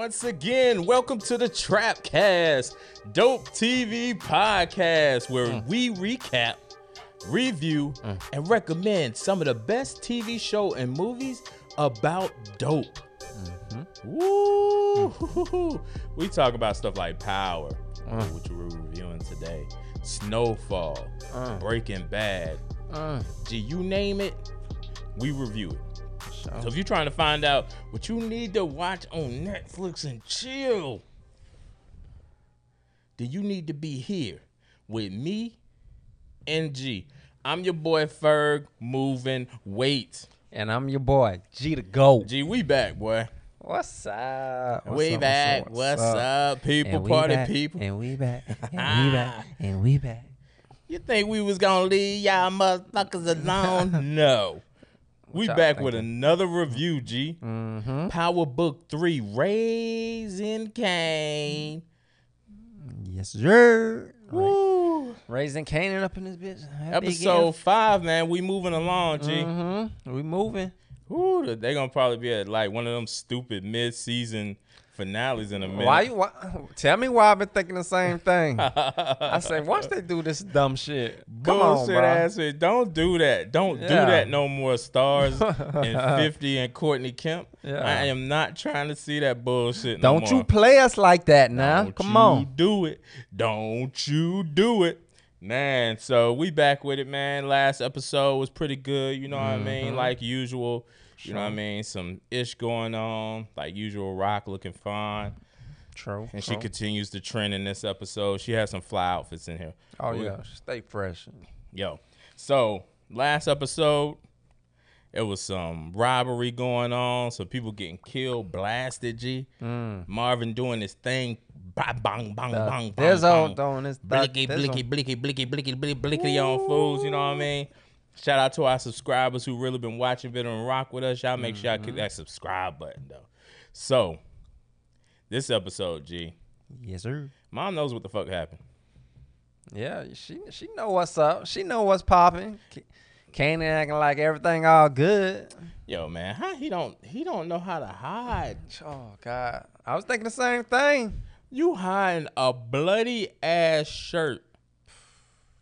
Once again, welcome to the Trapcast, Dope TV podcast, where we recap, review, and recommend some of the best TV show and movies about dope. Woo! We talk about stuff like Power, which we're reviewing today, Snowfall, Uh. Breaking Bad. Uh, Gee, you name it, we review it. So, So if you're trying to find out what you need to watch on Netflix and chill, then you need to be here with me and G. I'm your boy Ferg, moving weight. and I'm your boy G to go. G, we back, boy. What's up? What's we up, back. What's, What's, up? up? people? And Party back, people. And we back. And we back. And we back. You think we was gonna leave y'all motherfuckers alone? no. We y'all back with thinking? another review, G. Mm-hmm. Power Book 3, Raising Cane. Yes, sir. Woo. Raising Kanan up in this bitch. Episode 5, man. We moving along, G. Mm-hmm. We moving. Woo, they gonna probably be at like one of them stupid mid-season finales in a minute. Why you? Why, tell me why I've been thinking the same thing. I say once they do this dumb shit, come on, Bullshit bro. ass shit. Don't do that. Don't do that no more. Starz and 50 and Courtney Kemp. Yeah. I am not trying to see that bullshit no Don't more. you play us like that now? Don't Come you on. do it. Don't you do it. Man, so we back with it, man. Last episode was pretty good, you know what I mean? Mhm. Like usual. You know what I mean? Some ish going on, like usual Raq looking fine. True. And she continues to trend in this episode. She has some fly outfits in here. Oh We- yeah, stay fresh. Yo. So last episode, it was some robbery going on, some people getting killed, blasted, G. Mm. Marvin doing his thing. Bang, bang, bang, Uh, bang, There's all throwing this. blicky, blicky, blicky, blicky, blicky, blicky, blicky on fools. You know what I mean? Shout out to our subscribers who really been watching Video and Rock with us. Y'all make sure y'all Mm-hmm. click that subscribe button though. So, this episode, G, Yes, sir. mom knows what the fuck happened. Yeah, she she know what's up. She know what's popping. Can't acting like everything all good. Yo, man, how he don't he don't know how to hide. Oh God, I was thinking the same thing. You hiding a bloody ass shirt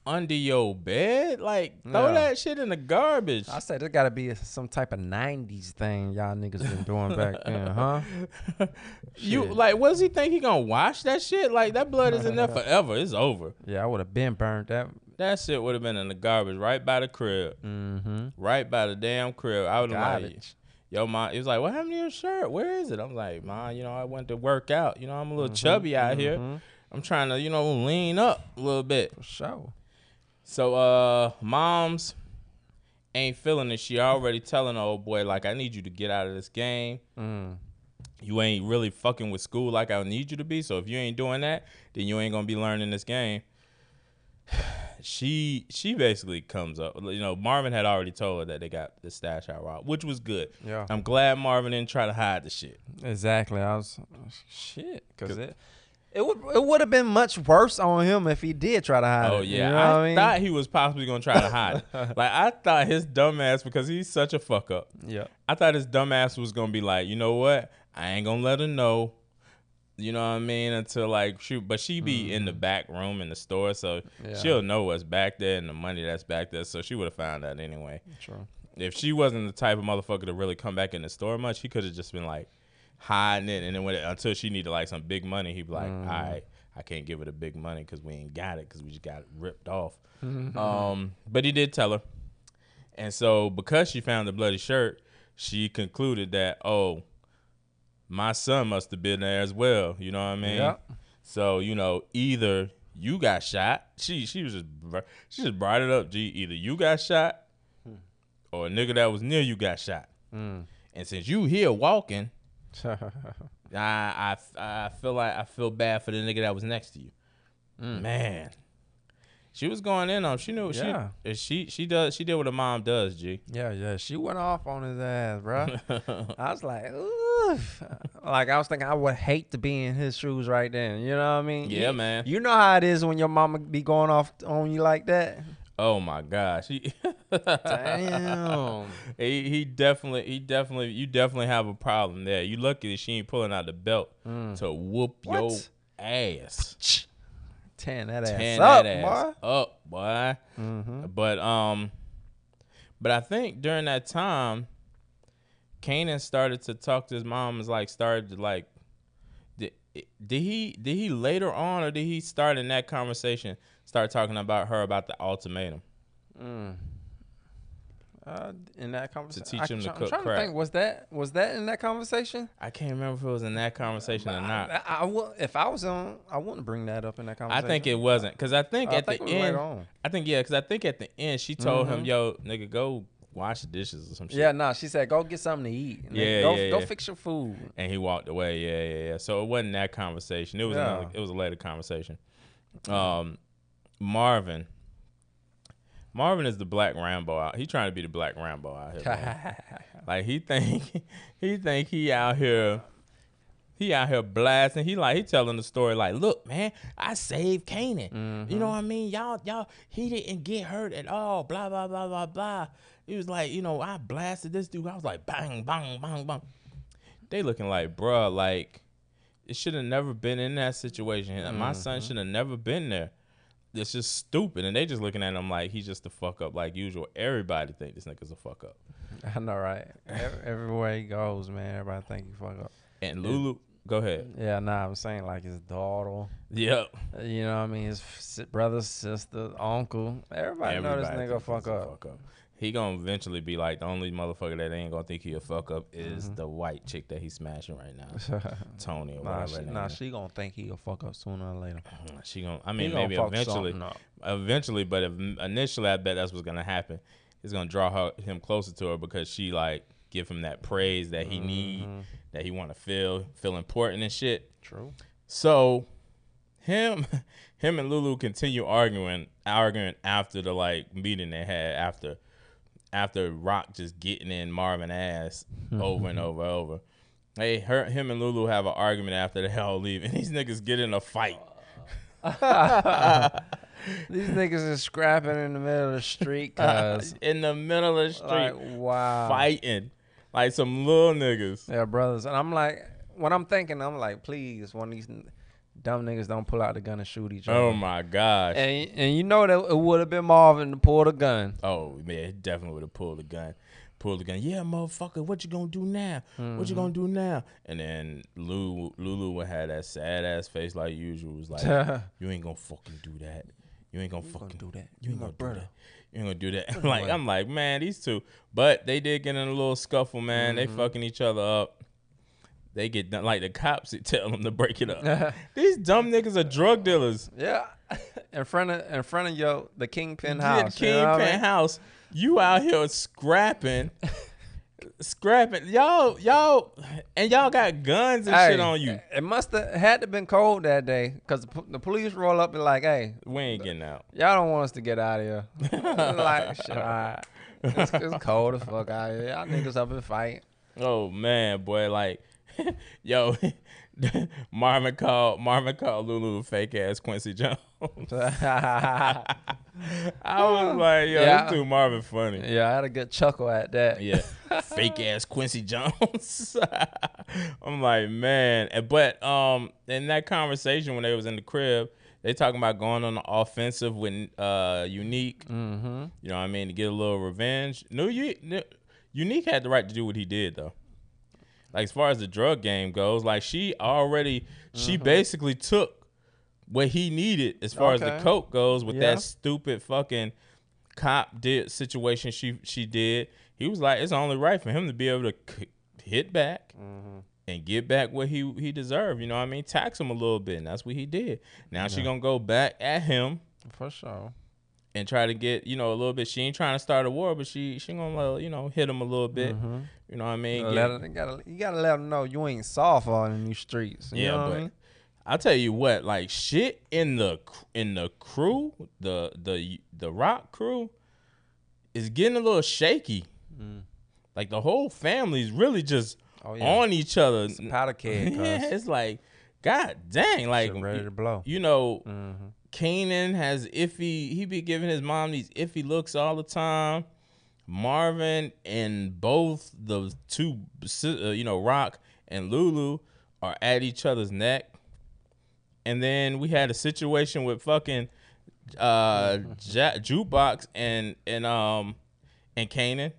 under your bed? Like throw Yeah. that shit in the garbage. I said there got to be some type of '90s thing y'all niggas been doing back then, huh? You like, what does he think he gonna wash that shit? Like that blood is in there forever. It's over. Yeah, I would have been burned that. That shit would have been in the garbage right by the crib, Mm-hmm. right by the damn crib. I would have like, yo, mom. It was like, what happened to your shirt? Where is it? I'm like, mom, you know, I went to work out. You know, I'm a little chubby out here. mhm. I'm trying to, you know, lean up a little bit. For sure. So, uh, moms ain't feeling it. She already telling the old boy like, I need you to get out of this game. Mm. you ain't really fucking with school like I need you to be. So if you ain't doing that, then you ain't gonna be learning this game. She she basically comes up. You know, Marvin had already told her that they got the stash out route, which was good. Yeah. I'm glad Marvin didn't try to hide the shit. Exactly. I was shit because it it would it would have been much worse on him if he did try to hide Oh it. yeah, you know I, I mean? thought he was possibly gonna try to hide it. Like I thought his dumbass because he's such a fuck up. yeah. I thought his dumbass was gonna be like, you know what? I ain't gonna let her know. You know what I mean? Until like shoot, but she be in the mm-hmm. back room in the store, so Yeah. she'll know what's back there and the money that's back there. So she would have found out anyway. True. If she wasn't the type of motherfucker to really come back in the store much, he could have just been like hiding it, and then when it, until she needed like some big money, he'd be like, Mm. "All right, I can't give her the big money because we ain't got it because we just got it ripped off." um, but he did tell her, and so because she found the bloody shirt, she concluded that oh, my son must have been there as well. You know what I mean? Yeah. So you know, either you got shot. She she was just she just brought it up. G, either you got shot, or a nigga that was near you got shot. Mm. And since you here walking, I, I I feel like I feel bad for the nigga that was next to you. Mm. Man, she was going in on. him. She knew Yeah. she she she does. She did what a mom does. G. yeah, yeah. She went off on his ass, bro. I was like, ooh. Like I was thinking I would hate to be in his shoes right then. You know what I mean? Yeah, You- man. You know how it is when your mama be going off on you like that. Oh my gosh. He, Damn. he he definitely he definitely you definitely have a problem there. You lucky that she ain't pulling out the belt to whoop your ass. Tearing that ass up, that ass boy. up, boy. Mm-hmm. But um, but I think during that time, Kanan started to talk to his mom. Is like started to like, did, did he did he later on or did he start in that conversation start talking about her about the ultimatum? Mm. Uh, in that conversation, to teach him to I'm cook trying to think. Was that was that in that conversation? I can't remember if it was in that conversation or not. I, I, would, if I was on, I wouldn't bring that up in that conversation. I think it wasn't because I think I at think the end. I think yeah, because I think at the end she told him, Mhm. "Yo, nigga, go wash the dishes or some shit." Yeah, no, she said go get something to eat. Yeah, go, yeah, go yeah. fix your food. and he walked away. Yeah, yeah, yeah. So it wasn't that conversation. It was Yeah. another. It was a later conversation. Um, Marvin. Marvin is the black Rambo out. He trying to be the black Rambo out here. like he think he think he out here. He out here blasting. He like he telling the story like, look, man, I saved Kanan. You know mm-hmm. what I mean? Y'all, y'all, he didn't get hurt at all. Blah blah blah blah blah. He was like, you know, I blasted this dude. I was like, bang, bang, bang, bang. They looking like, bruh, like it should have never been in that situation. My son mm-hmm. should have never been there. It's just stupid, and they just looking at him like he's just a fuck up, like usual. Everybody think this nigga's a fuck up. I know, right? Ev- Everywhere he goes, man, everybody think he fuck up. And Lulu, go ahead. Yeah, nah, I'm saying like his daughter. Yep. uh, You know what I mean? His brother, sister, uncle. Everybody, know this nigga fuck up. fuck up. He gonna eventually be like the only motherfucker that ain't gonna think he a fuck up is Mm-hmm. the white chick that he's smashing right now, Tony or nah, whatever. she, nah, she gonna think he a fuck up sooner or later. she gonna. I mean, maybe eventually. eventually, but if, initially, I bet that's what's gonna happen. It's gonna draw her, him closer to her because she like give him that praise that he need, Mm-hmm. that he want to feel, feel important and shit. True. So, him, him and Lulu continue arguing, arguing after the like meeting they had after, after Raq just getting in Marvin ass over and over and over. Hey, her, him and Lulu have an argument after they all leave, and these niggas get in a fight. These niggas is scrapping in the middle of the street, cause in the middle of the street, like wow, fighting like some little niggas. Yeah, brothers. And I'm like, when I'm thinking, I'm like, please, one of these n- dumb niggas don't pull out the gun and shoot each oh other. Oh my gosh. and and you know that it would have been Marvin to pull the gun. Oh man, he definitely would have pulled the gun. Pulled the gun. Yeah, motherfucker, what you gonna do now? What you mm-hmm. gonna do now? And then Lulu, Lulu would have that sad ass face like usual. Was like, you ain't gonna fucking do that. You ain't gonna fucking do that. You ain't You gonna do that. You ain't gonna do that. like I'm like, man, these two. But they did get in a little scuffle, man. They mm-hmm. fucking each other up. They get done like the cops that tell them to break it up. these dumb niggas are drug dealers. yeah, in front of in front of yo the kingpin house. you know I Kingpin mean? house. You out here scrapping, scrapping. Y'all, y'all, and y'all got guns and shit on you. It must have had to been cold that day because the, the police roll up and like, hey, We ain't getting out. y'all don't want us to get out of here. like, shit, all right. It's, it's cold as fuck out here. Y'all niggas up and fight. Oh man, boy, like, yo, Marvin called Marvin called Lulu fake ass Quincy Jones. I was like, yo, Yeah. this dude Marvin funny. yeah, I had a good chuckle at that. Yeah, fake ass Quincy Jones. I'm like, man, but um, in that conversation when they was in the crib, they talking about going on the offensive with uh Unique. Mm-hmm. You know what I mean to get a little revenge. No, you Unique had the right to do what he did though. Like as far as the drug game goes, like she already, she Mm-hmm. basically took what he needed as far as the coke goes with Yeah. that stupid fucking cop did situation she she did. He was like, it's only right for him to be able to c- hit back Mm-hmm. and get back what he he deserved. You know what I mean? Tax him a little bit, and that's what he did. Now she gonna go back at him For sure. And try to get you know a little bit. She ain't trying to start a war, but she she gonna uh, you know hit him a little bit. Mm-hmm. You know what I mean? Get- her- you gotta you gotta let them know you ain't soft on these streets. You yeah, but I mean? I'll tell you what, like shit in the in the crew, the the the Raq crew, is getting a little shaky. Like the whole family's really just Oh yeah. on each other. It's powder keg, yeah, it's like, god dang, like ready to blow. you know, Mm-hmm. Kanan has iffy. He be giving his mom these iffy looks all the time. Marvin and both the two, uh, you know, Raq and Lulu are at each other's neck. And then we had a situation with fucking uh ja- jukebox and and um and Kanan.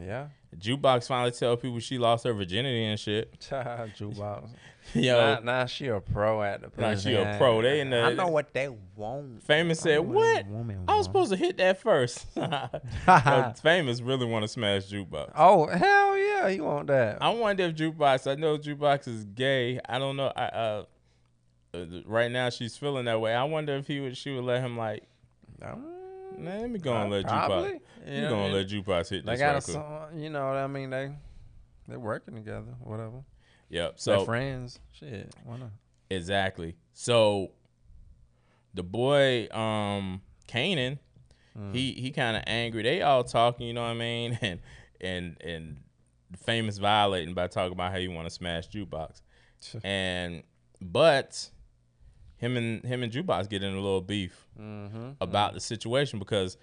Yeah. Jukebox finally tell people she lost her virginity and shit. Jukebox. Yo, Now, now she a pro at the Now place. she a pro. They in the- I know what they want. famous said, what "What? woman I was want." supposed to hit that first. Yo, famous really want to smash jukebox. Oh hell yeah, he want that. I wonder if jukebox. I know jukebox is gay. I don't know. I uh, uh, right now she's feeling that way. I wonder if he would. She would let him like. Um, Nah, let me go and let probably. jukebox. You You know, gonna and let jukebox hit They this got a song, you know. what I mean, they they working together. Whatever. Yep. So So friends. Shit. Why not? exactly. So the boy, um, Kanan, Hmm. he he kind of angry. They all talking, you know what I mean, and and and famous violating by talking about how you want to smash jukebox, and but him and him and jukebox get in a little beef Mm-hmm. about the situation because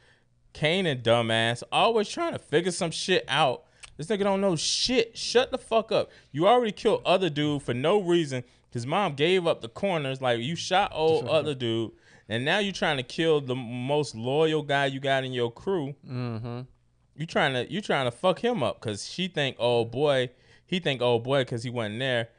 Kanan dumbass always trying to figure some shit out. This nigga don't know shit. Shut the fuck up. You already killed other dude for no reason. His mom gave up the corners. Like you shot old other dude, and now you're trying to kill the most loyal guy you got in your crew. Mm-hmm. You trying to you trying to fuck him up because she think oh boy he think oh boy because he wasn't there.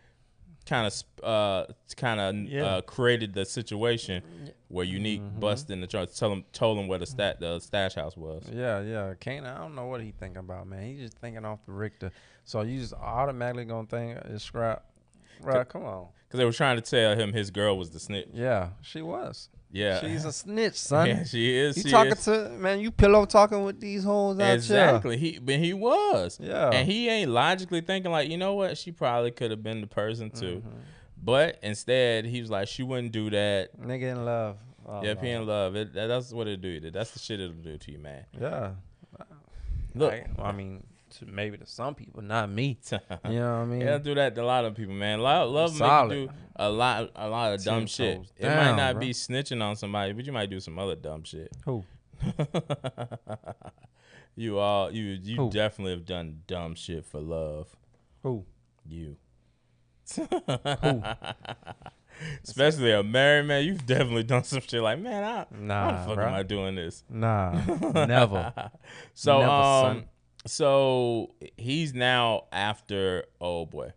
Kind of uh kind of Yeah. uh, created the situation where Unique busted in the trunk, tell him told him where the stat the stash house was. Yeah, yeah. Kane, I don't know what he thinking about, man. He's just thinking off the Richter. So you just automatically gonna think it's scrap. Right, come on. Because they were trying to tell him his girl was the snitch. Yeah, she was. Yeah, She's a snitch, son. yeah, she is. you she talking is. to man, you pillow talking with these hoes out there. exactly. He but he was. Yeah. and he ain't logically thinking like you know what she probably could have been the person too, Mm-hmm. but instead he was like she wouldn't do that. Nigga in love. Oh, he in love, it, that, that's what it do. That's the shit it'll do to you, man. Yeah. Look, Like, I mean, to maybe to some people, not me. You know what I mean? Yeah, do that to a lot of people, man. Love, love make you do a lot, a lot of dumb shit. It might not bro. be snitching on somebody, but you might do some other dumb shit. Who? you all, you, you Who? definitely have done dumb shit for love. Who? You. Especially a married man, you've definitely done some shit like, man, I, why Nah, the fuck bruh. am I doing this? Nah, never. So, Never, um, son. so he's now after Oh boy.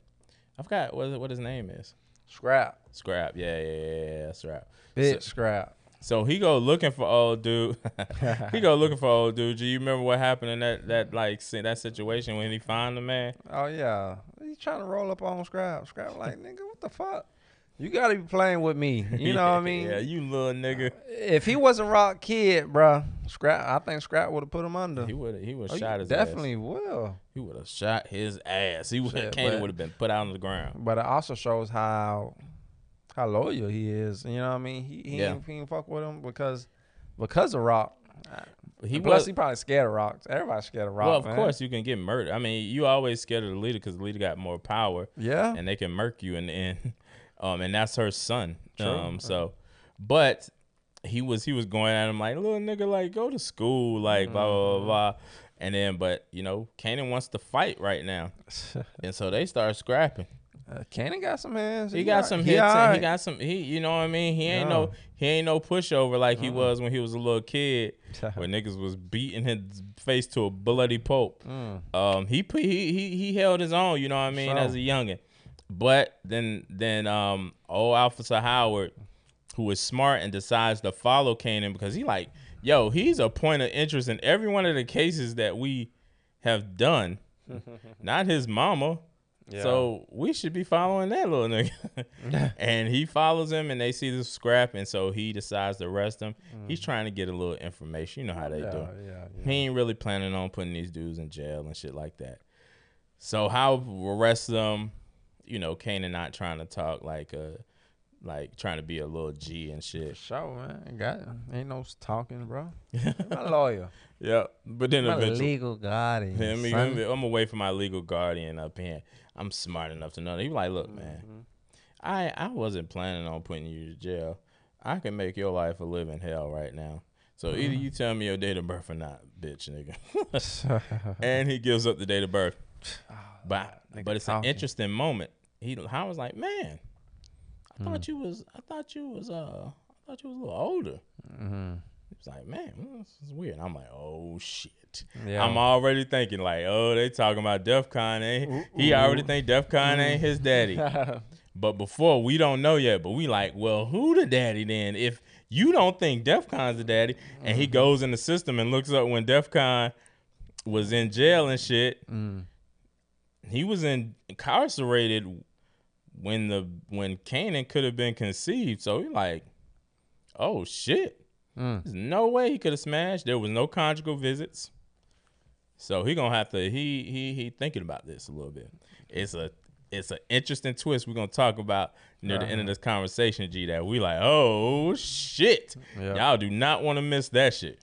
I forgot what what his name is. Scrap. Scrap. Yeah, yeah, yeah, yeah. Scrap. Bitch, scrap. So he go looking for old dude. he go looking for old dude. Do you remember what happened in that that like that situation when he find the man? Oh yeah, he trying to roll up on scrap. Scrap like nigga, what the fuck? You gotta be playing with me. You know what I mean? Yeah, you little nigga. Uh, if he wasn't Raq Kid, bruh, Scrap, I think Scrap would have put him under. He would have he would Oh, shot his definitely ass. will. He would have shot his ass. He would Candy would have been put out on the ground. But it also shows how how loyal he is. You know what I mean? He he, Yeah. ain't, he ain't fuck with him because because of Raq. He And Plus, was he probably scared of Raq. Everybody's scared of Raq. well, of man. course you can get murdered. I mean, you always scared of the leader because the leader got more power. Yeah. and they can murk you in the end. Um, and that's her son. True. Um, so, but he was he was going at him like little nigga, like go to school, like blah blah Mm-hmm. blah blah. And then, but you know, Kanan wants to fight right now, and so they start scrapping. uh, Kanan got some hands. He got all- some he hits. and He got some. He, you know what I mean. He ain't Yeah. no. He ain't no pushover like he was when he was a little kid, where niggas was beating his face to a bloody pulp. Mm. Um, he put he he he held his own. You know what I mean So. as a youngin. But then then um old Officer Howard, who was smart and decides to follow Kanan because he like yo he's a point of interest in every one of the cases that we have done. Not his mama. Yeah. So we should be following that little nigga. and he follows him and they see this scrap and so he decides to arrest him. He's trying to get a little information. You know how they yeah, do. yeah. He ain't really planning on putting these dudes in jail and shit like that. So how arrest them? You know, Kanan not trying to talk like uh like trying to be a little G and For shit. sure, man. Got ain't no talking, bro. My lawyer, Yeah, but then my eventually, legal guardian. I mean, son. I'm away from my legal guardian up here. I'm smart enough to know. that. He was like, look, man, Mm-hmm. I I wasn't planning on putting you to jail. I can make your life a living hell right now. So either Mm-hmm. you tell me your date of birth or not, bitch, nigga. and he gives up the date of birth. But but it's an interesting moment. He I was like, man, I thought you was I thought you was uh I thought you was a little older. mm-hmm. He was like, man, well, this is weird. I'm like, oh shit. Yeah. I'm already thinking like, oh, they talking about Def Con. Ain't he already think Def Con ain't his daddy. But before we don't know yet, but we like, well, who the daddy then? If you don't think Def Con's the daddy, and Mm-hmm. he goes in the system and looks up when Def Con was in jail and shit, Mm. he was in, incarcerated when the when Kanan could have been conceived. So he like, oh shit, Mm. there's no way he could have smashed. There was no conjugal visits. So he gonna have to he he he thinking about this a little bit. It's a it's an interesting twist we're gonna talk about near the end of this conversation, G. That we like, oh shit, Yeah. y'all do not want to miss that shit.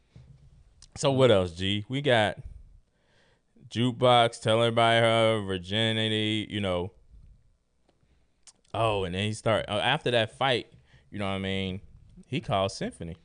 So what else, G? We got jukebox telling everybody her virginity, you know. Oh, and then he start uh, after that fight. You know what I mean? He called Symphony.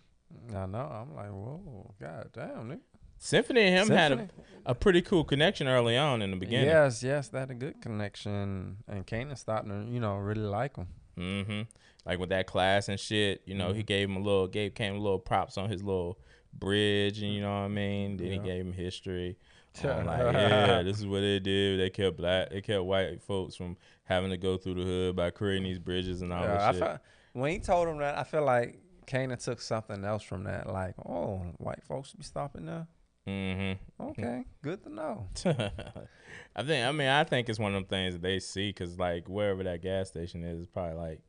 I know. I'm like, whoa, god damn, nigga. Symphony and him had a, a pretty cool connection early on in the beginning. Yes, yes, they had a good connection, and Kanan starting to, you know, really like him. hmm Like with that class and shit, you know, he gave him a little, gave came a little props on his little bridge, and you know what I mean. Then he gave him history. on like, yeah, this is what they did. They kept black, they kept white folks from having to go through the hood by creating these bridges and all Yeah, that shit. felt, when he told him that, I feel like Kanan took something else from that. Like, oh, white folks be stopping there. mm-hmm. Okay, good to know. I think. I mean, I think it's one of them things that they see because, like, wherever that gas station is, it's probably like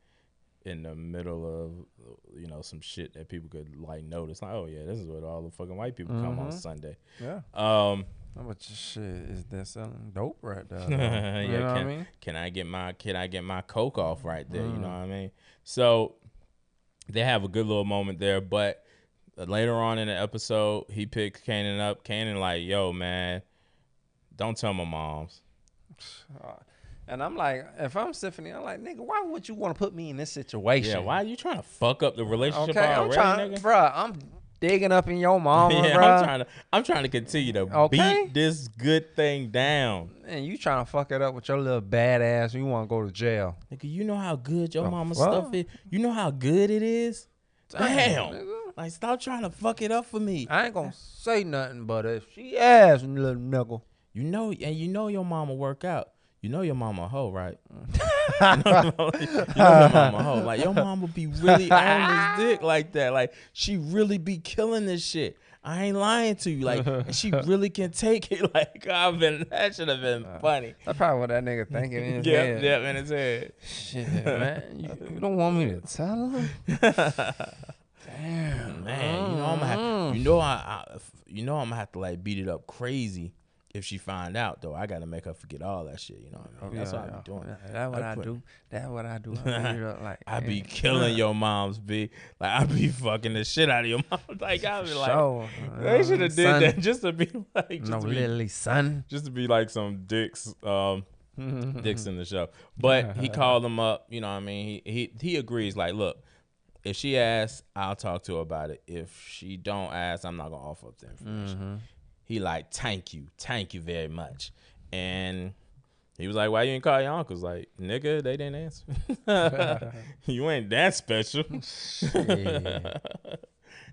in the middle of, you know, some shit that people could like notice. Like, oh yeah, this is where all the fucking white people come on Mhm. Sunday. Yeah. Um, How much shit is that selling dope right there? yeah, you know what I mean? can I get my can I get my coke off right there? You know Mm. what I mean? So they have a good little moment there, but later on in the episode, he picks Kanan up. Kanan like, yo, man, don't tell my moms. Uh, And I'm like, if I'm Symphony, I'm like, nigga, why would you want to put me in this situation? Yeah, why are you trying to fuck up the relationship Okay, I'm already, trying, nigga? bruh. I'm digging up in your mama, yeah, bruh. I'm trying to I'm trying to continue to Okay. beat this good thing down. and you trying to fuck it up with your little badass. You want to go to jail? Nigga, you know how good your Oh, fuck. stuff is? You know how good it is? Damn. nigga. Like stop trying to fuck it up for me. I ain't gonna say nothing, but if she ass little nigga, You know and you know your mama work out. You know your mama a hoe, right? you know your mama a hoe. Like your mama be really on this dick like that. Like she really be killing this shit. I ain't lying to you. Like she really can take it. Like I've been that should have been uh, funny. that's probably what that nigga thinking in his Yeah, head. yeah, in his head. Shit, man, you, you don't want me to tell her? Damn, Man, you know I'm gonna have, you mm-hmm. know I, I you know I'm gonna have to like beat it up crazy if she find out though. I gotta make her forget all that shit. You know what I mean? That's Yeah, what I yeah. be doing. Yeah, That's what I I, do. That's what I do. I like I be killing your moms, b. Like I be fucking the shit out of your mom. Like I be like, Sure. they should have did Son, that just to be like, just No, to be, literally, son. just to be like some dicks, um, dicks in the show. But he called them up. You know what I mean? He he he agrees. Like, look, if she asks, I'll talk to her about it. If she don't ask, I'm not gonna offer up the information. Mm-hmm. He like, thank you, thank you very much. And he was like, why you ain't call your uncles? Like, nigga, they didn't answer. you ain't that special.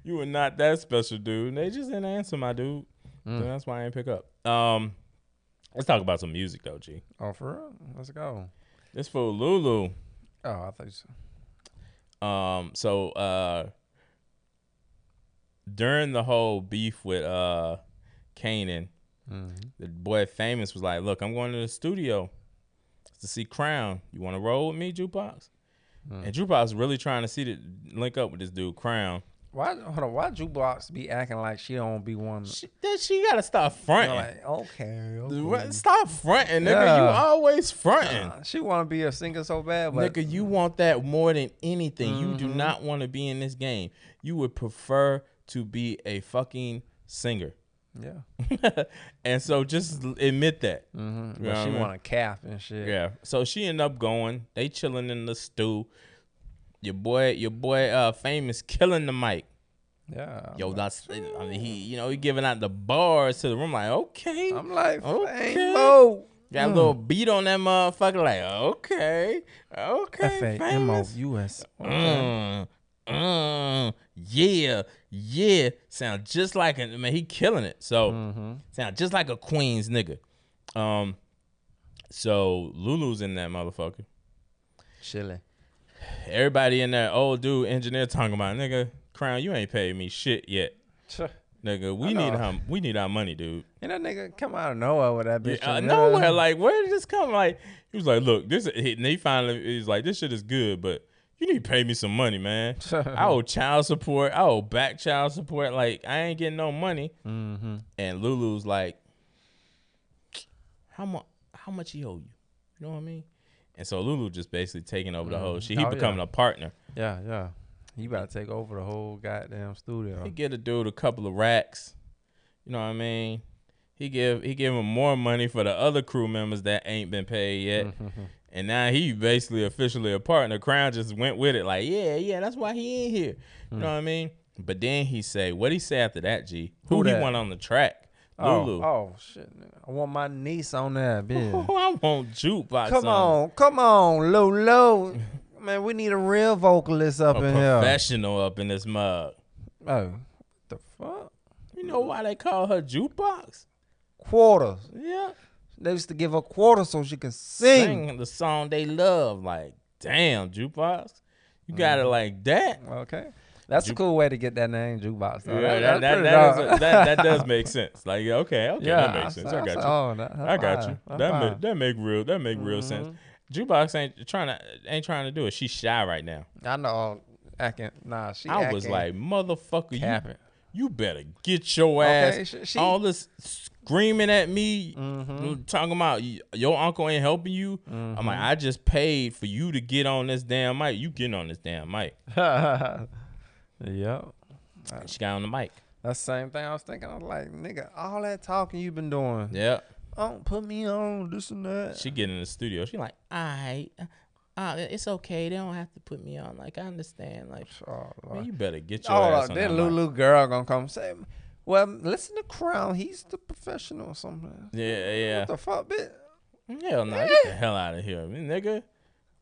you were not that special, dude. They just didn't answer, my dude. Mm. So that's why I ain't pick up. Um, let's talk about some music though, G. Oh, for real? Let's go. This for Lulu. Oh, I thought you said. Um, so uh, during the whole beef with uh, Kanan, Mm-hmm. the boy famous was like, "Look, I'm going to the studio to see Crown. You want to roll with me, Jukebox?" Mm. And Jukebox was really trying to see the link up with this dude, Crown. Why? Hold on. Why jukebox be acting like she don't be one? She, she gotta stop fronting. like, okay, okay. Stop fronting, nigga. You always fronting. Uh, she want to be a singer so bad, but Nigga, you want that more than anything. You do Mhm. not want to be in this game. You would prefer to be a fucking singer. Yeah. and so just admit that. Mm-hmm. You But know she I mean? want a calf and shit. Yeah. So she end up going. They chilling in the stew. your boy, your boy, uh, famous killing the mic. Yeah. Yo, that's I mean, he, you know, he giving out the bars to the room. Like, okay, I'm like, Okay. Famo. got a little beat on that motherfucker. Like, okay, okay, F A M O famous. U S. Mm, mm, yeah, yeah. Sound just like a man. He killing it. So Mm-hmm. sound just like a Queens nigga. Um, so Lulu's in that motherfucker. Chilling. Everybody in there, old dude engineer talking about nigga Crown. You ain't paid me shit yet, nigga. We need our we need our money, dude. And that nigga come out of nowhere with that bitch. Yeah, uh, nowhere. Like, where did this come? Like, he was like, "Look, this." And he finally he's like, "This shit is good, but you need to pay me some money, man. I owe child support. I owe back child support. Like, I ain't getting no money." Mm-hmm. And Lulu's like, "How much? How much he owe you? You know what I mean?" And so Lulu just basically taking over the whole shit. He Oh, yeah. becoming a partner. Yeah, yeah. You about to take over the whole goddamn studio. He get a dude a couple of racks. You know what I mean? He give he give him more money for the other crew members that ain't been paid yet. And now he basically officially a partner. Crown just went with it, like, yeah, yeah, that's why he ain't here. You hmm. know what I mean? But then he say, what he say after that, G? Who, Who he that? want on the track? Oh, Lulu. oh shit! I want my niece on that bitch. Oh, I want jukebox. come on. on, come on, Lulu. Man, we need a real vocalist up A in here. professional up in this mug. Oh, what the fuck? You know why they call her jukebox? Quarters. Yeah. They used to give her quarters so she can sing. Sing the song they love. Like, damn, jukebox. You got it Mm-hmm. like that. Okay, that's a cool way to get that name, jukebox. though. Yeah, That- that, that, is that, does make sense. Like, okay, okay, yeah, that makes sense. I said- got said, you. Oh, that, I got fine. you. That's That fine. make that make real that make real sense. Jukebox ain't trying to ain't trying to do it. She's shy right now. I know. Acting. Nah, she. I was like, motherfucker, capping. you better get your ass. sh- she- all this screaming at me, Mhm. talking about your uncle ain't helping you. I'm Mm-hmm. like, I just paid for you to get on this damn mic. You getting on this damn mic. yep. She got on the mic. That's the same thing I was thinking. I was like, nigga, all that talking you've been doing. Yeah. Don't put me on this and that. She get in the studio. She like, I, uh, it's okay. They don't have to put me on. Like I understand. Like, Oh, man, you better get your Hold ass up. on Then that mic. Lulu girl gonna come say, well, listen to Crown. He's the professional or something. Yeah, yeah. What the fuck, bitch? Hell no, get the hell out of here, nigga.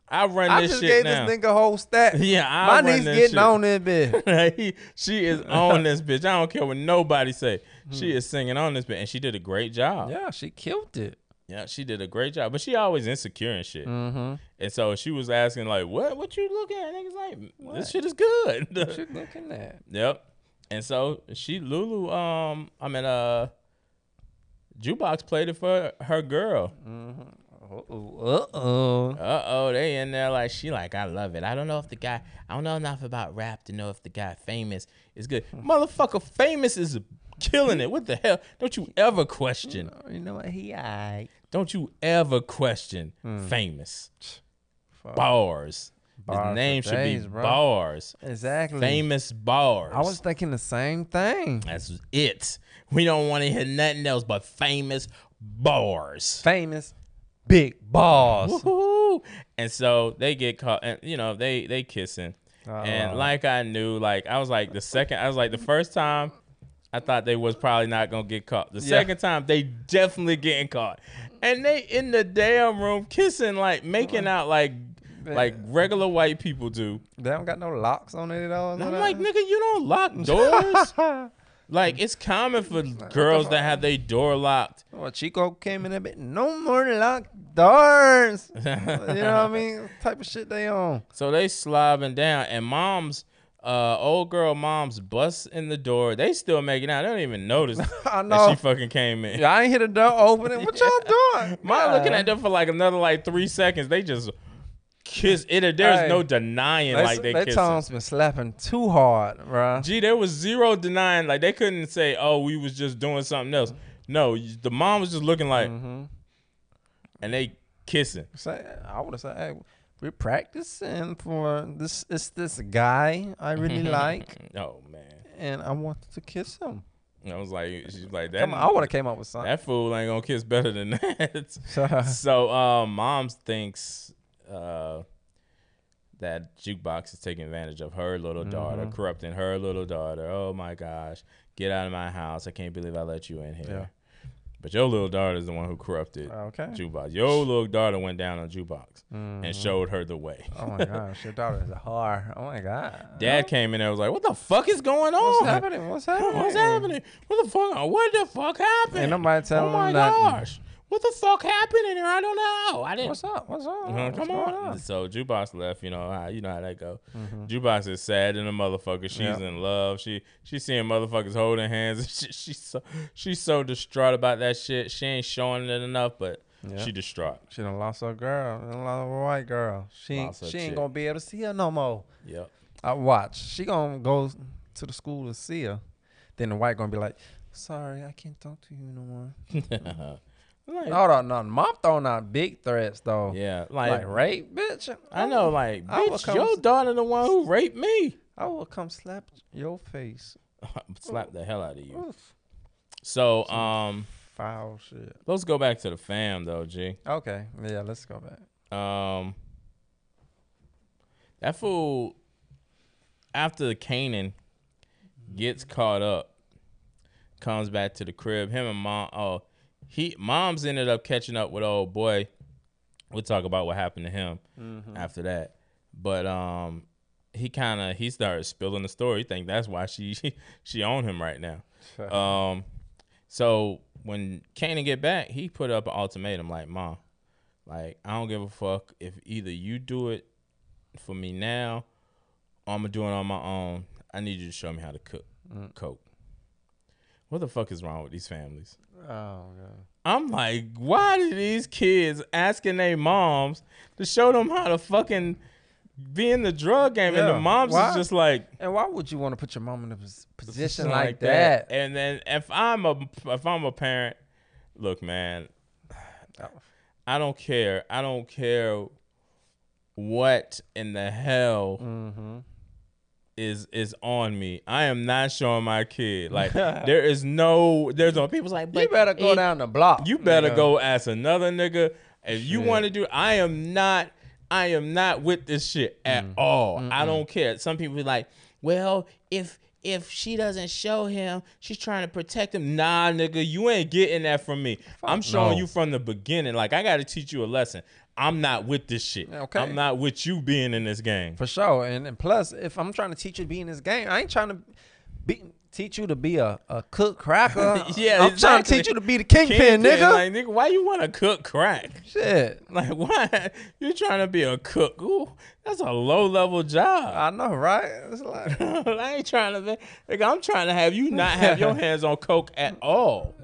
I run I this just shit gave now. this nigga a whole stat. yeah, I My run niece this getting shit. on this bitch. He- she is on this bitch. I don't care what nobody say. She Hmm. is singing on this bitch, and she did a great job. Yeah. yeah, she killed it. She did a great job. But she always insecure and shit. Mm-hmm. And so she was asking like, "What? What you looking at?" Niggas like, What? "This shit is good." What you looking at? Yep. And so she Lulu um I mean uh Jukebox played it for her girl. Uh-oh. Uh-oh. Uh oh, they in there like she like I love it. I don't know if the guy I don't know enough about rap to know if the guy famous is good. Motherfucker, famous is killing it. What the hell? Don't you ever question? Oh, you know what? He I. Don't you ever question hmm. famous Fuck. bars? Bars His name should days, be bro. bars. Exactly. Famous bars. I was thinking the same thing. That's it. We don't want to hear nothing else but famous bars. Famous big balls. Woohoo! And so they get caught, and you know they they kissing, and Oh. like I knew, like I was like the second, I was like the first time, I thought they was probably not gonna get caught. The Yeah. second time, they definitely getting caught, and they in the damn room kissing, like making out like like regular white people do. They don't got no locks on it at all. I'm like, nigga, you don't lock doors. like it's common for girls that have their door locked. Well, Chico came in a bit. No more locked doors. you know what I mean? Type of shit they on. So they slobbing down, and mom's uh old girl mom's bust in the door. They still making out. They don't even notice I that know. she fucking came in. Yeah, I ain't hit the door opening. What y'all doing? Mom looking at them for like another like three seconds. They just kiss it. There's Hey, no denying They, like they kissing. tongue's been slapping too hard, bro. Gee, there was zero denying. Like they couldn't say, "Oh, we was just doing something else." No, the mom was just looking like, Mm-hmm. and they kissing. Say, I would have said, hey, we're practicing for this. It's this guy I really like, Oh man, and I wanted to kiss him. I was like, she's like that. Come on, I would have came up with something. That fool ain't gonna kiss better than that. so um, mom thinks uh, that jukebox is taking advantage of her little daughter, Mm-hmm. corrupting her little daughter. Oh my gosh, get out of my house! I can't believe I let you in here. But your little daughter is the one who corrupted Okay. jukebox. Your little daughter went down on jukebox Mhm. and showed her the way. Oh my gosh, your daughter is a whore. Oh my god. Dad came in there and was like, "What the fuck is going on? What's happening? What's happening? What's happening? What the fuck? What the fuck happened? Ain't nobody telling Oh my him nothing. gosh! What the fuck happened in here? I don't know. I didn't. What's up? What's up? What's come going on. So Jukebox left. You know how you know how that go. Mhm. Jukebox is sad in a motherfucker. She's Yeah. in love. She she's seeing motherfuckers holding hands. She, she's so she's so distraught about that shit. She ain't showing it enough, but Yeah. she distraught. She done lost her girl. Done lost her white girl. She ain't, Lost her she ain't chick. gonna be able to see her no more. Yep. I watch. She gonna go to the school to see her. Then the white gonna be like, "Sorry, I can't talk to you no more." like, Hold on, no. Mom throwing out big threats though. yeah, Like, like, rape, bitch. I know, like I bitch, your s- daughter the one who raped me. I will come slap your face. Slap the hell out of you. Oof. So um, Foul shit. let's go back to the fam though, G. Okay, yeah, let's go back. Um, that fool after the Kanan gets caught up, comes back to the crib. Him and mom. Oh, he mom's ended up catching up with old boy. We'll talk about what happened to him Mm-hmm. after that. But um, he kind of he started spilling the story. Think that's why she she on him right now. Um, so when Kanan get back, he put up an ultimatum like, "Mom, like I don't give a fuck if either you do it for me now, or I'm gonna do it on my own. I need you to show me how to cook Mm. coke." What the fuck is wrong with these families? Oh god. I'm like, why do these kids asking their moms to show them how to fucking be in the drug game? And the moms Why? is just like, And why would you want to put your mom in a position Position like, that? And then if I'm a if I'm a parent, look, man. I don't care. I don't care what in the hell Mm-hmm. Is is on me. I am not showing my kid. Like there is no there's no people's like, but You better go it- down the block. You better nigga. go ask another nigga. If you want to do, I am not. I am not with this shit at Mm. all. I don't care. Some people be like, well, if if she doesn't show him, she's trying to protect him. Nah, nigga, you ain't getting that from me. I'm showing no. you from the beginning. Like I got to teach you a lesson. I'm not with this shit. Okay. I'm not with you being in this game. For sure. And, and plus, if I'm trying to teach you to be in this game, I ain't trying to be, teach you to be a, a cook cracker. Yeah, I'm trying to teach you to be the kingpin, Kingpin, nigga. like nigga, why you want to cook crack? Shit. Like why you trying to be a cook? Ooh, that's a low level job. I know, right? It's like, I ain't trying to be. Nigga, I'm trying to have you not have your hands on coke at all.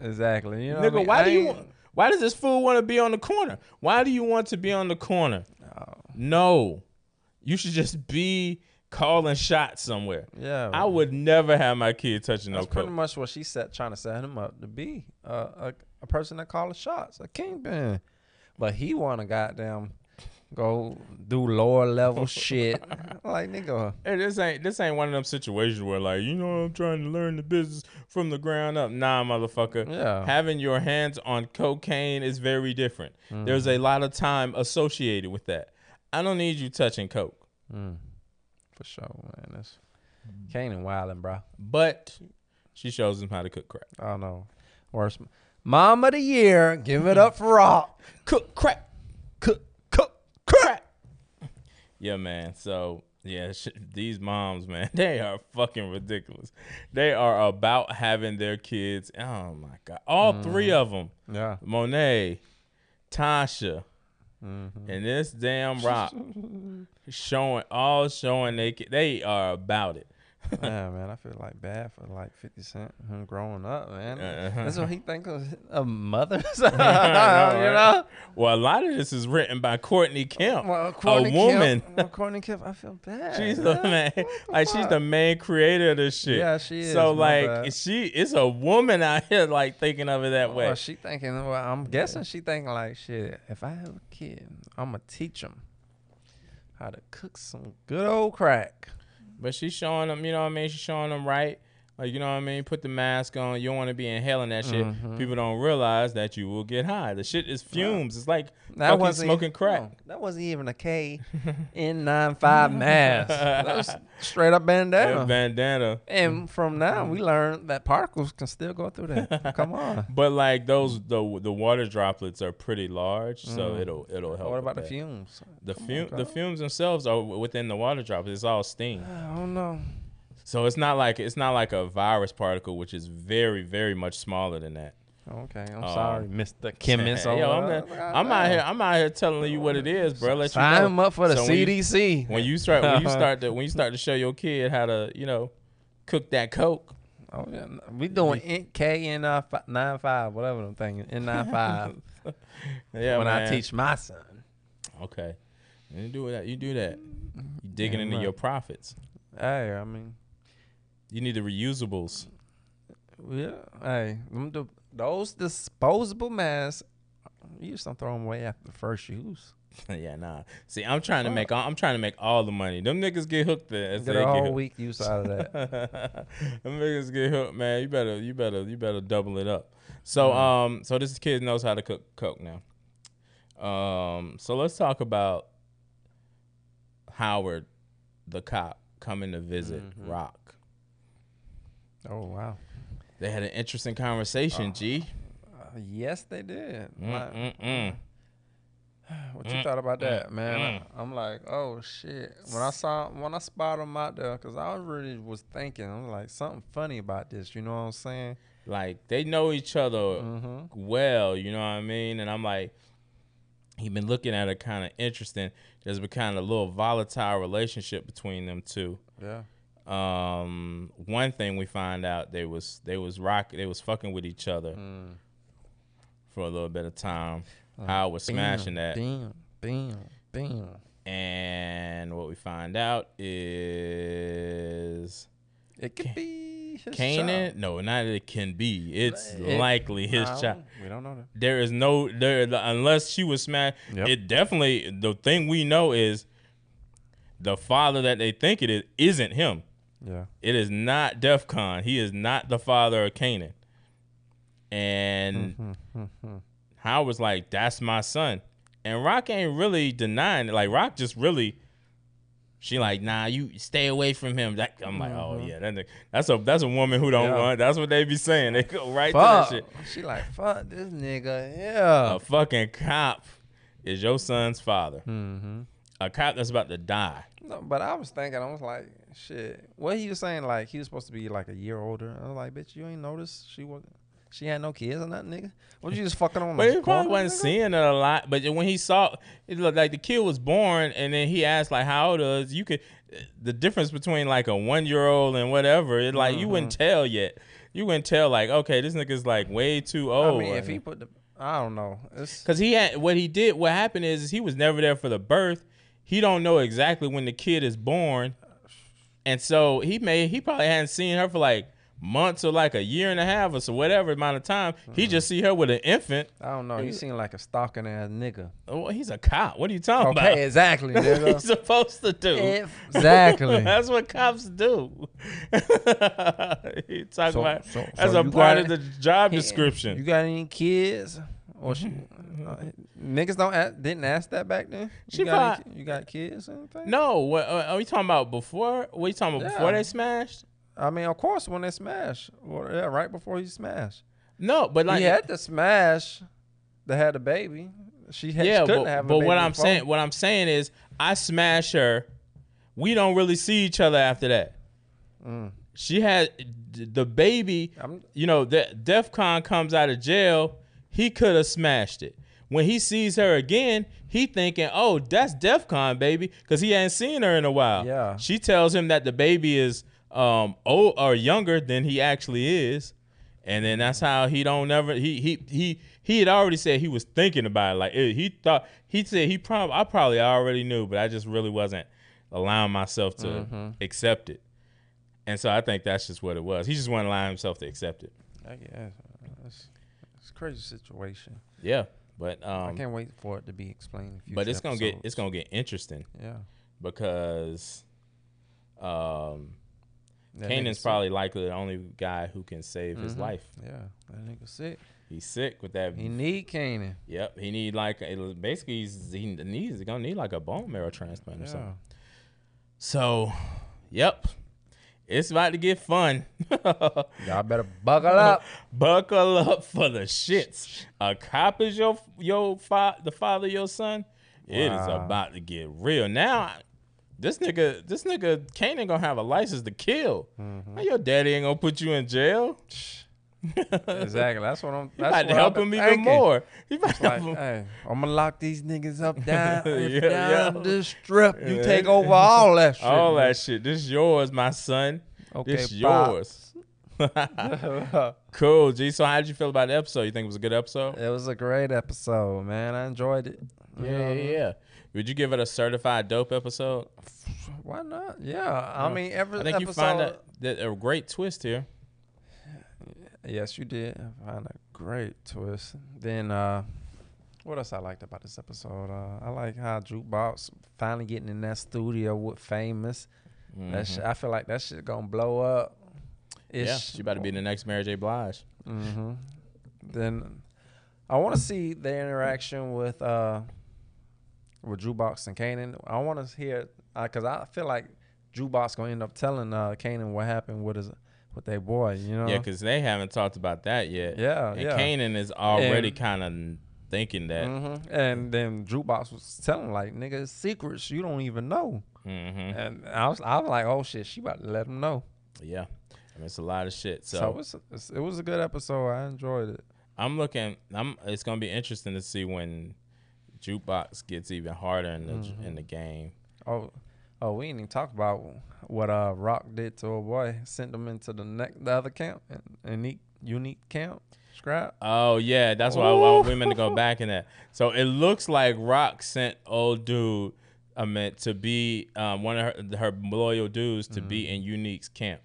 exactly. You know what I Nigga, mean? why I do you want, why does this fool want to be on the corner? Why do you want to be on the corner? Oh, No. You should just be calling shots somewhere. yeah. I would never have my kid touching no That's pretty much what she said, trying to set him up to be uh, a a person that calls shots, a kingpin. But he want to goddamn go do lower level shit. Like nigga, Hey, this ain't this ain't one of them situations where like you know I'm trying to learn the business from the ground up. Nah, motherfucker. yeah. Having your hands on cocaine is very different. There's a lot of time associated with that. I don't need you touching coke. Mm. For sure, man. That's Kanan Wildin', bro. But she shows him how to cook crack. I don't know. Worst mom of the year. Give it up for Raq. Cook crack. Cook, cook, crack. Yeah, man. So yeah, sh- these moms, man, they are fucking ridiculous. They are about having their kids. Oh my god, all three of them, Yeah. Monet, Tasha, Mm-hmm. and this damn Raq, showing all showing they they are about it. Yeah, man. I feel like bad for like Fifty Cent. Him growing up, man. Uh-huh. That's what he think of a mother. you know. Well, a lot of this is written by Courtney Kemp, Well, a Courtney woman. Kemp, well, Courtney Kemp, I feel bad. She's the man, like she's the main creator of this shit. Yeah, she is. So like bad. she is a woman out here like thinking of it that way. Well, she thinking. Well, I'm guessing she thinking like, shit. If I have a kid, I'm gonna teach him how to cook some good old crack. But she's showing them, you know what I mean? She's showing them right. Like you know what I mean? Put the mask on. You don't want to be inhaling that shit. Mhm. People don't realize that you will get high. The shit is fumes. It's like That fucking smoking crack. no, that wasn't even a K N95 mask. That was straight up bandana. Yeah, bandana. and from now, we learned that particles can still go through that. Come on. But like those, the the water droplets are pretty large, so Mm. it'll it'll help. What about the that. fumes? The on, fume, the fumes themselves are within the water droplets. It's all steam, I don't know. So it's not like it's not like a virus particle, which is very very much smaller than that. Okay, I'm Um, sorry, Mr. Chemist. Yo, I'm, not- I'm out here. I'm out here telling you what it is, bro. Let you Sign know. him up for the So when you- CDC. when you start when you start to when you start to show your kid how to you know cook that coke. oh yeah, we doing N- K N uh, nine five, whatever I'm thinking. N nine five. Yeah, when man. I teach my son. Okay, you do that. You do that. You digging Yeah, into right. your profits. Hey, I mean, You need the reusables. yeah. Hey, them the, those disposable masks. You just don't throw them away after the first use. yeah, nah. See, I'm trying to make all, I'm trying to make all the money. Them niggas get hooked there. Get a whole week use out of that. Them niggas get hooked, man. You better, you better, you better double it up. So, um, so this kid knows how to cook coke now. Um, so let's talk about Howard, the cop, coming to visit Mhm. Raq. Oh wow. They had an interesting conversation. G. Uh, yes, they did. Mm, Like, mm, mm. What you thought about that, mm, man? mm. I, am like, oh shit. When I saw when I spotted him out there, cause I really was thinking, I'm like, something funny about this. You know what I'm saying? Like they know each other Mm-hmm. well, you know what I mean? And I'm like, he been looking at it kind of interesting. There's been kind of a little volatile relationship between them two. Yeah. Um, one thing we find out they was they was rock they was fucking with each other Mm. for a little bit of time. Uh, Howard was smashing that, Bam, bam, bam. and what we find out is It could be his Kanan. child. No, not it can be. It's It- likely his child. We don't know that. there is no there unless she was smashed. Yep. It definitely the thing we know is the father that they think it is isn't him. Yeah. It is not Defcon. He is not the father of Kanan. And Mm-hmm. Howard's like, that's my son. And Raq ain't really denying it. Like Raq just really she like, nah, you stay away from him. That I'm like, oh Mhm. yeah, that nigga- that's a that's a woman who don't Yeah. want. That's what they be saying. They go right Fuck. to that shit. She like, fuck this nigga. Yeah. A fucking cop is your son's father. Mm-hmm. A cop that's about to die. No, but I was thinking, I was like, shit. What he was saying, like he was supposed to be like a year older. I was like, bitch, you ain't noticed she was, she had no kids or nothing, nigga. What you just fucking on? But he probably wasn't nigga? seeing it a lot. But when he saw, it looked like the kid was born, and then he asked like, "How old is?" You could, the difference between like a one year old and whatever, it like you wouldn't mm-hmm. tell yet. You wouldn't tell like, okay, this nigga's like way too old. I mean, if he put the, I don't know. Cause he had what he did. What happened is, is he was never there for the birth. He don't know exactly when the kid is born, and so he may he probably hadn't seen her for like months or like a year and a half or so whatever amount of time. He mm-hmm. just see her with an infant. I don't know. You seem like a stalking ass nigga. Oh, he's a cop. What are you talking Okay, about? exactly, nigga. he's supposed to do. exactly. That's what cops do. he talking So- about so- as so a part got of the job description. You got any kids? Or she, Mm-hmm. uh, niggas don't ask, didn't ask that back then. She You got, probably- any, you got kids or anything? no, what uh, are we talking about before? What are you talking about before Yeah. they smashed? I mean, of course, when they smashed. well, yeah, right before he smashed, No, but like he had to smash. They had a baby. She, had, yeah, she couldn't but, have. a but baby what I'm before. saying, what I'm saying is, I smash her. We don't really see each other after that. Mm. She had the baby. I'm, you know, that DefCon comes out of jail, he could have smashed it. When he sees her again, he thinking, "Oh, that's DefCon, baby," because he hadn't seen her in a while. Yeah. She tells him that the baby is um old or younger than he actually is, and then that's how he don't never he he he he had already said he was thinking about it. Like eh, he thought he said he probably I probably already knew, but I just really wasn't allowing myself to Mhm. accept it. And so I think that's just what it was. He just wasn't allowing himself to accept it. I guess a crazy situation. Yeah, but I um, can't wait for it to be explained. in but it's gonna get it's gonna get interesting yeah. because um, That Kanan's sick. probably likely the only guy who can save his Mhm. life. Yeah, that nigga sick. He's sick with that. He need Kanan. Yep, he need like a- basically he's, he needs gonna need like a bone marrow transplant or something. So, yep, it's about to get fun. Y'all better buckle up. Buckle up for the shits. A cop is your your fa- the father of your son. It is Wow. about to get real. Now, this nigga, this nigga Kanan gonna have a license to kill. Mm-hmm. Now your daddy ain't gonna put you in jail. Exactly. That's what I'm. That's about to help I've him been even more. He about like, hey, I'm gonna lock these niggas up down, Yeah, down yeah. this strip. You Yeah. take over all that shit. All man. that shit. This yours, my son. Okay, this yours. cool, G. So how did you feel about the episode? You think it was a good episode? It was a great episode, man. I enjoyed it. Yeah, yeah, yeah. Would you give it a certified dope episode? Why not? Yeah. I mean, every I think you episode. find that, that a great twist here. Yes, you did. I find a great twist. Then, uh, what else I liked about this episode? Uh, I like how Jukebox finally getting in that studio with Famous. That shit, I feel like that shit gonna blow up. Mm-hmm. Yeah, she about to be the next Mary J. Blige. hmm Then I want to see the interaction with uh with Jukebox and Kanan. I want to hear because I feel like Jukebox gonna end up telling uh Kanan what happened with his with their boy. You know? Yeah, because they haven't talked about that yet. yeah, and yeah. Kanan is already kind of thinking that. hmm And then Jukebox was telling like, nigga, secrets you don't even know. hmm And I was, I was like, oh shit, she about to let him know. Yeah, I mean, it's a lot of shit. So, So, it's, it's, it was a good episode. I enjoyed it. I'm looking. I'm. It's gonna be interesting to see when jukebox gets even harder in the Mm-hmm. in the game. Oh, oh, we didn't even talk about what uh Raq did to a boy. Sent him into the next the other camp, unique unique camp. Scrap. Oh yeah, that's why I, I, we meant to go back in that. So it looks like Raq sent old dude. I meant to be um, one of her, her loyal dudes to Mm. be in Unique's camp.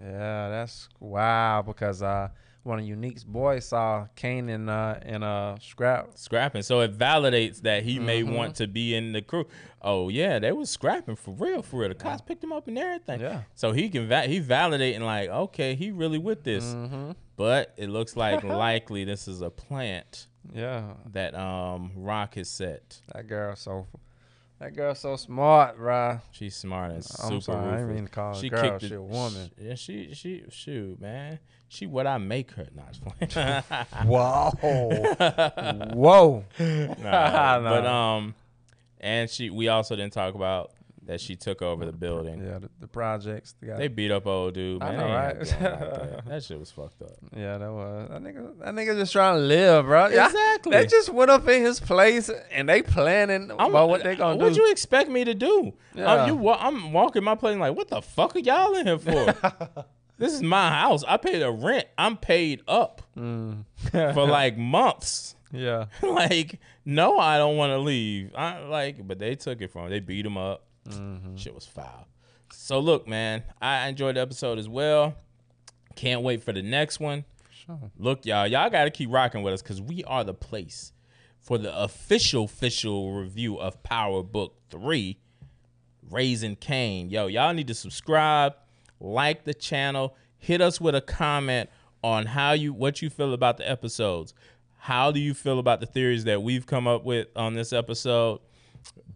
Yeah, that's wow. Because uh, one of Unique's boys saw Kane and uh and uh Scrap. Scrapping, so it validates that he may Mm-hmm. want to be in the crew. Oh yeah, they was scrapping for real, for real. The cops picked him up and everything. Yeah. So he can va- he validating like, okay, he really with this. Mm-hmm. But it looks like likely this is a plant Yeah, that um Raq has set. that girl so that girl so smart, right? She's smart and I'm super sorry, I didn't mean to call her She girl. kicked She it. a woman. Yeah, she she shoot man. She what I make her. Not playing. Whoa, whoa. Nah, No. But um, and she we also didn't talk about that she took over the building. Yeah, the, the projects. They got, They beat up old dude, I man. know, right? that. that shit was fucked up. yeah, that was that nigga. That nigga just trying to live, bro. Yeah, Exactly. They just went up in his place and they planning about what they gonna do. What'd you expect me to do? Yeah. Um, you, wa- I'm walking my plane like, what the fuck are y'all in here for? this is my house. I paid a rent. I'm paid up Mm. for like months. yeah. like, no, I don't want to leave. I like, but they took it from. him. They beat him up. Mm-hmm. Shit was foul. So look, man, I enjoyed the episode as well. Can't wait for the next one. Sure. Look, y'all, y'all got to keep rocking with us because we are the place for the official, official review of Power Book 3, Raising Kanan. Yo, y'all need to subscribe, like the channel, hit us with a comment on how you what you feel about the episodes. How do you feel about the theories that we've come up with on this episode?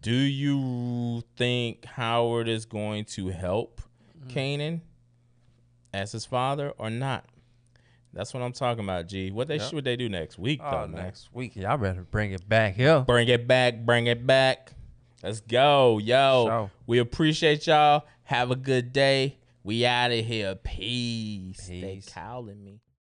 Do you think Howard is going to help mm-hmm. Kanan as his father or not? That's what I'm talking about, G. What they Yeah. should they do next week Oh, though, man? next week, y'all better bring it back here. Bring it back, bring it back. Let's go, yo. We appreciate y'all. Have a good day. We out of here. Peace. They calling me.